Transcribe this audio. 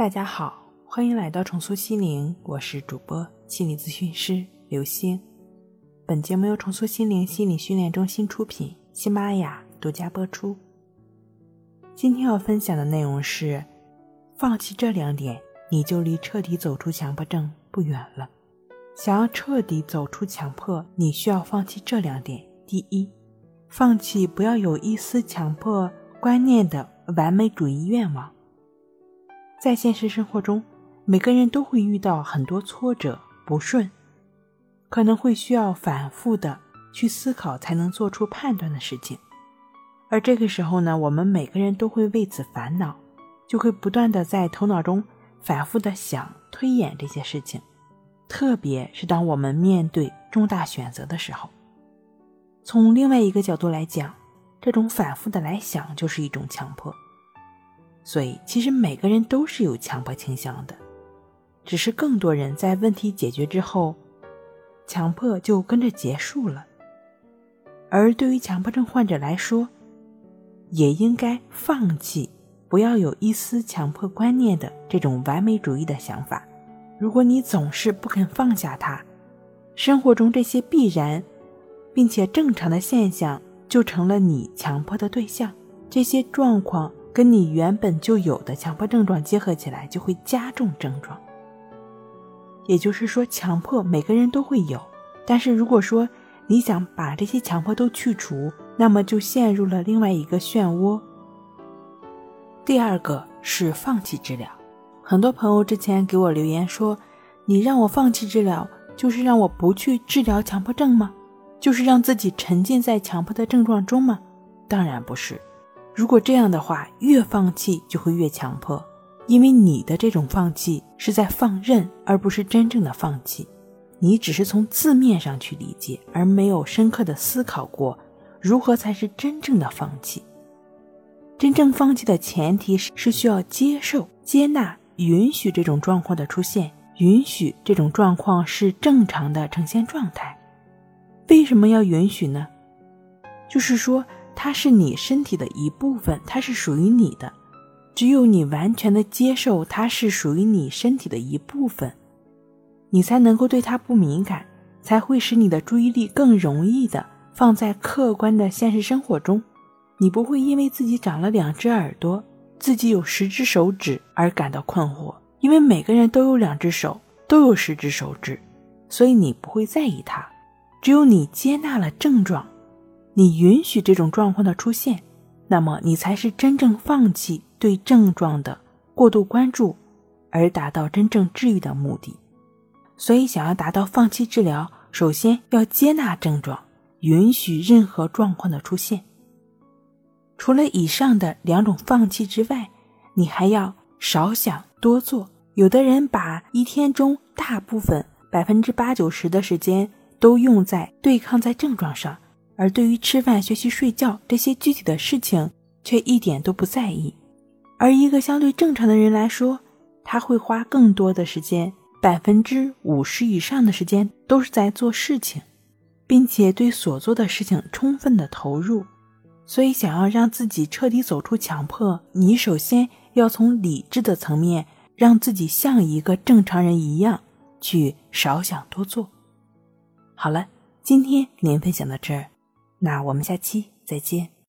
大家好，欢迎来到重塑心灵，我是主播心理咨询师刘星。本节目由重塑心灵心理训练中心出品，喜马拉雅独家播出。今天要分享的内容是：放弃这两点，你就离彻底走出强迫症不远了。想要彻底走出强迫，你需要放弃这两点。第一，放弃不要有一丝强迫观念的完美主义愿望。在现实生活中，每个人都会遇到很多挫折、不顺，可能会需要反复的去思考才能做出判断的事情。而这个时候呢，我们每个人都会为此烦恼，就会不断的在头脑中反复的想、推演这些事情。特别是当我们面对重大选择的时候，从另外一个角度来讲，这种反复的来想就是一种强迫。所以，其实每个人都是有强迫倾向的，只是更多人在问题解决之后，强迫就跟着结束了。而对于强迫症患者来说，也应该放弃不要有一丝强迫观念的这种完美主义的想法。如果你总是不肯放下它，生活中这些必然并且正常的现象就成了你强迫的对象，这些状况。跟你原本就有的强迫症状结合起来，就会加重症状。也就是说，强迫每个人都会有，但是如果说你想把这些强迫都去除，那么就陷入了另外一个漩涡。第二个是放弃治疗，很多朋友之前给我留言说：“你让我放弃治疗，就是让我不去治疗强迫症吗？就是让自己沉浸在强迫的症状中吗？”当然不是。如果这样的话，越放弃就会越强迫，因为你的这种放弃是在放任，而不是真正的放弃。你只是从字面上去理解，而没有深刻的思考过如何才是真正的放弃。真正放弃的前提是是需要接受、接纳、允许这种状况的出现，允许这种状况是正常的呈现状态。为什么要允许呢？就是说。它是你身体的一部分，它是属于你的。只有你完全的接受它是属于你身体的一部分，你才能够对它不敏感，才会使你的注意力更容易的放在客观的现实生活中。你不会因为自己长了两只耳朵，自己有十只手指而感到困惑，因为每个人都有两只手，都有十只手指，所以你不会在意它。只有你接纳了症状。你允许这种状况的出现，那么你才是真正放弃对症状的过度关注，而达到真正治愈的目的。所以，想要达到放弃治疗，首先要接纳症状，允许任何状况的出现。除了以上的两种放弃之外，你还要少想多做。有的人把一天中大部分百分之八九十的时间都用在对抗在症状上。而对于吃饭、学习、睡觉这些具体的事情，却一点都不在意。而一个相对正常的人来说，他会花更多的时间，百分之五十以上的时间都是在做事情，并且对所做的事情充分的投入。所以，想要让自己彻底走出强迫，你首先要从理智的层面，让自己像一个正常人一样，去少想多做。好了，今天您分享到这儿。那我们下期再见。